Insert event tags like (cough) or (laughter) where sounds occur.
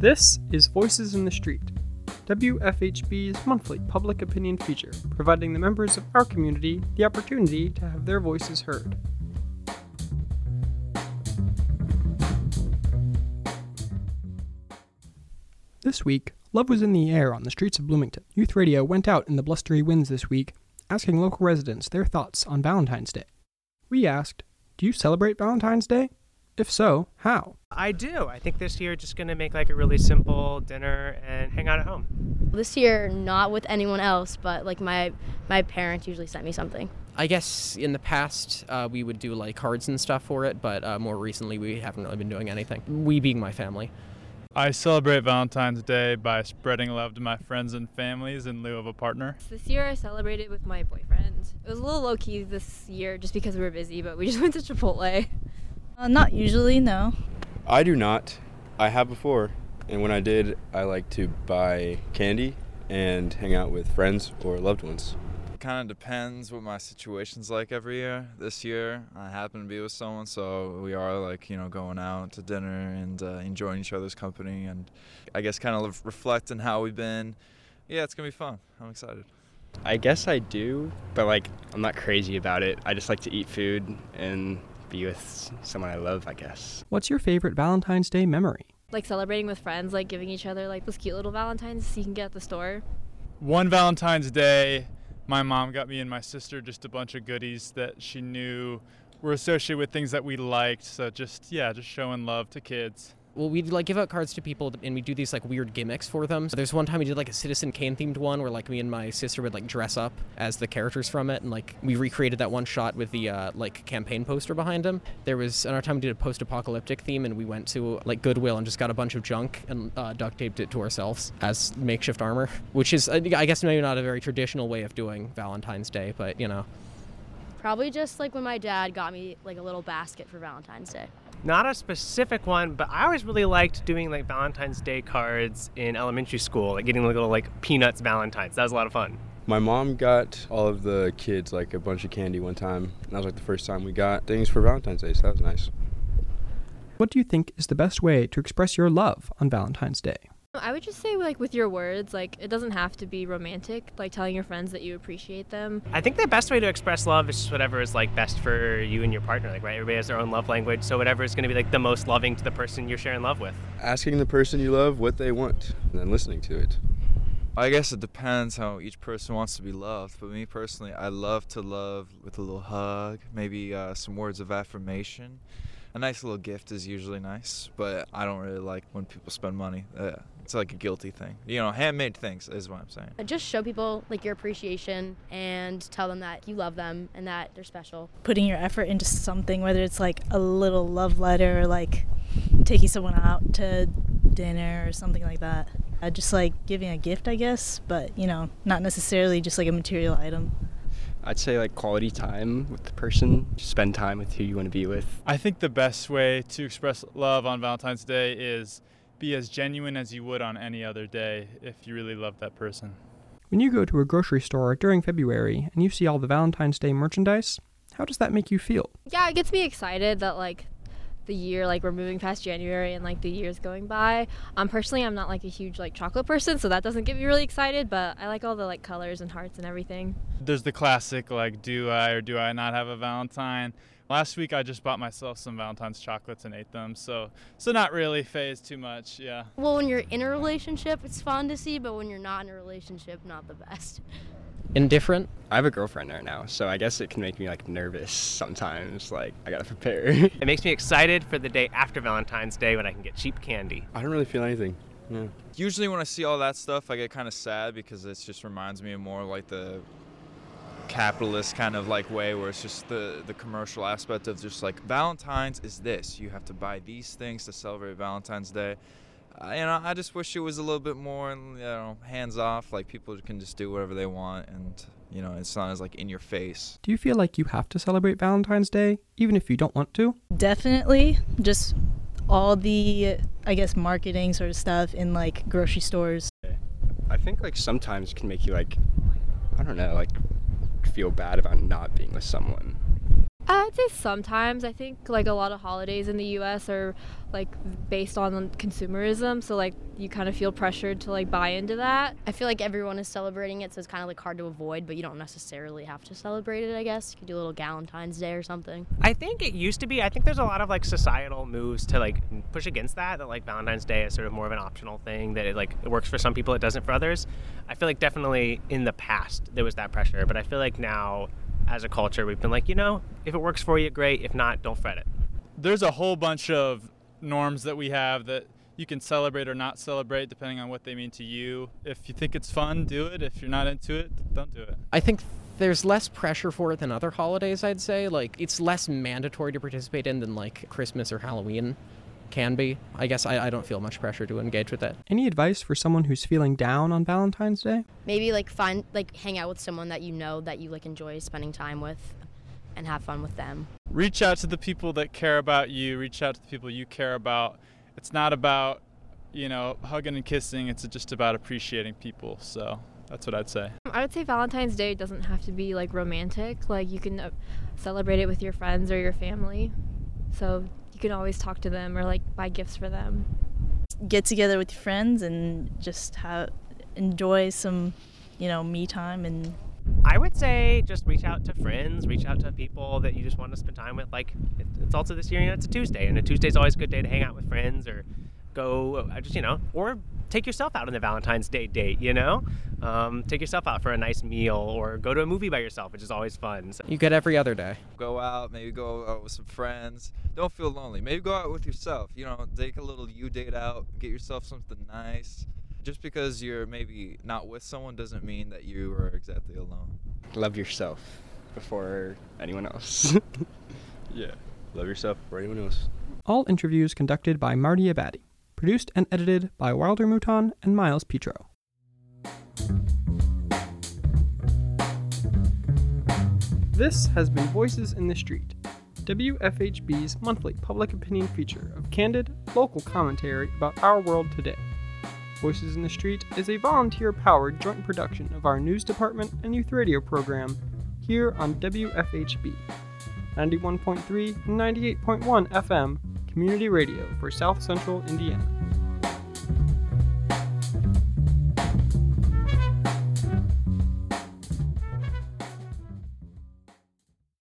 This is Voices in the Street, WFHB's monthly public opinion feature, providing the members of our community the opportunity to have their voices heard. This week, love was in the air on the streets of Bloomington. Youth Radio went out in the blustery winds this week, asking local residents their thoughts on Valentine's Day. We asked, Do you celebrate Valentine's Day? If so, how? I do. I think this year just gonna make like a really simple dinner and hang out at home. This year, not with anyone else, but like my my parents usually sent me something. I guess in the past uh, we would do like cards and stuff for it, but uh, more recently we haven't really been doing anything. We being my family. I celebrate Valentine's Day by spreading love to my friends and families in lieu of a partner. This year I celebrated with my boyfriend. It was a little low key this year just because we were busy, but we just went to Chipotle. (laughs) Uh, not usually, no. I do not. I have before, and when I did, I like to buy candy and hang out with friends or loved ones. It kind of depends what my situation's like every year. This year, I happen to be with someone, so we are like you know going out to dinner and uh, enjoying each other's company, and I guess kind of reflecting how we've been. Yeah, it's gonna be fun. I'm excited. I guess I do, but like I'm not crazy about it. I just like to eat food and be with someone I love, I guess. What's your favorite Valentine's Day memory? Like celebrating with friends, like giving each other like those cute little Valentines you can get at the store. One Valentine's Day, my mom got me and my sister just a bunch of goodies that she knew were associated with things that we liked. So just yeah, just showing love to kids. Well, we'd like give out cards to people, and we do these like weird gimmicks for them. So there's one time we did like a Citizen Kane themed one, where like me and my sister would like dress up as the characters from it, and like we recreated that one shot with the uh, like campaign poster behind him. There was another time we did a post-apocalyptic theme, and we went to like Goodwill and just got a bunch of junk and uh, duct taped it to ourselves as makeshift armor, (laughs) which is I guess maybe not a very traditional way of doing Valentine's Day, but you know. Probably just like when my dad got me like a little basket for Valentine's Day. Not a specific one, but I always really liked doing like Valentine's Day cards in elementary school, like getting little like peanuts Valentines. That was a lot of fun. My mom got all of the kids like a bunch of candy one time, and that was like the first time we got things for Valentine's Day, so that was nice. What do you think is the best way to express your love on Valentine's Day? I would just say like with your words, like it doesn't have to be romantic, like telling your friends that you appreciate them. I think the best way to express love is just whatever is like best for you and your partner. Like right, everybody has their own love language, so whatever is going to be like the most loving to the person you're sharing love with. Asking the person you love what they want, and then listening to it. I guess it depends how each person wants to be loved. But me personally, I love to love with a little hug, maybe uh, some words of affirmation. A nice little gift is usually nice, but I don't really like when people spend money. Uh, it's like a guilty thing. You know, handmade things is what I'm saying. Just show people like your appreciation and tell them that you love them and that they're special. Putting your effort into something, whether it's like a little love letter or like taking someone out to dinner or something like that. Uh, just like giving a gift, I guess, but you know, not necessarily just like a material item. I'd say like quality time with the person. Spend time with who you want to be with. I think the best way to express love on Valentine's Day is be as genuine as you would on any other day if you really love that person. When you go to a grocery store during February and you see all the Valentine's Day merchandise, how does that make you feel? Yeah, it gets me excited that like the year like we're moving past January and like the year's going by. Um personally I'm not like a huge like chocolate person, so that doesn't get me really excited, but I like all the like colors and hearts and everything. There's the classic like do I or do I not have a Valentine? Last week I just bought myself some Valentine's chocolates and ate them, so so not really phased too much, yeah. Well, when you're in a relationship, it's fun to see, but when you're not in a relationship, not the best. Indifferent. I have a girlfriend right now, so I guess it can make me like nervous sometimes. Like I gotta prepare. It makes me excited for the day after Valentine's Day when I can get cheap candy. I don't really feel anything. Yeah. Usually when I see all that stuff, I get kind of sad because it just reminds me of more like the capitalist kind of like way where it's just the the commercial aspect of just like Valentine's is this. You have to buy these things to celebrate Valentine's Day. Uh, you know, I just wish it was a little bit more, you know, hands off. Like people can just do whatever they want, and you know, it's not as like in your face. Do you feel like you have to celebrate Valentine's Day, even if you don't want to? Definitely. Just all the, I guess, marketing sort of stuff in like grocery stores. I think like sometimes it can make you like, I don't know, like feel bad about not being with someone. I'd say sometimes. I think like a lot of holidays in the U.S. are like based on consumerism, so like you kind of feel pressured to like buy into that. I feel like everyone is celebrating it, so it's kind of like hard to avoid, but you don't necessarily have to celebrate it. I guess you could do a little Valentine's Day or something. I think it used to be. I think there's a lot of like societal moves to like push against that. That like Valentine's Day is sort of more of an optional thing. That it like it works for some people, it doesn't for others. I feel like definitely in the past there was that pressure, but I feel like now as a culture we've been like, you know, if it works for you, great. If not, don't fret it. There's a whole bunch of norms that we have that you can celebrate or not celebrate depending on what they mean to you. If you think it's fun, do it. If you're not into it, don't do it. I think there's less pressure for it than other holidays, I'd say. Like, it's less mandatory to participate in than, like, Christmas or Halloween can be. I guess I, I don't feel much pressure to engage with it. Any advice for someone who's feeling down on Valentine's Day? Maybe like find like hang out with someone that you know that you like enjoy spending time with and have fun with them. Reach out to the people that care about you, reach out to the people you care about. It's not about, you know, hugging and kissing, it's just about appreciating people. So that's what I'd say. I would say Valentine's Day doesn't have to be like romantic. Like you can uh, celebrate it with your friends or your family. So you can always talk to them or like buy gifts for them. Get together with your friends and just have enjoy some, you know, me time and I would say just reach out to friends, reach out to people that you just want to spend time with. Like it's also this year, you know, it's a Tuesday, and a Tuesday's always a good day to hang out with friends or go, uh, just you know, or take yourself out on the Valentine's Day date. You know, um, take yourself out for a nice meal or go to a movie by yourself, which is always fun. So. You get every other day. Go out, maybe go out with some friends. Don't feel lonely. Maybe go out with yourself. You know, take a little you date out, get yourself something nice. Just because you're maybe not with someone doesn't mean that you are exactly alone. Love yourself before anyone else. (laughs) Yeah. Love yourself before anyone else. All interviews conducted by Marty Abaddi. Produced and edited by Wilder Mouton and Miles Petro. This has been Voices in the Street, WFHB's monthly public opinion feature of candid, local commentary about our world today. Voices in the Street is a volunteer powered joint production of our news department and youth radio program here on WFHB 91.3 and 98.1 FM community radio for South Central Indiana.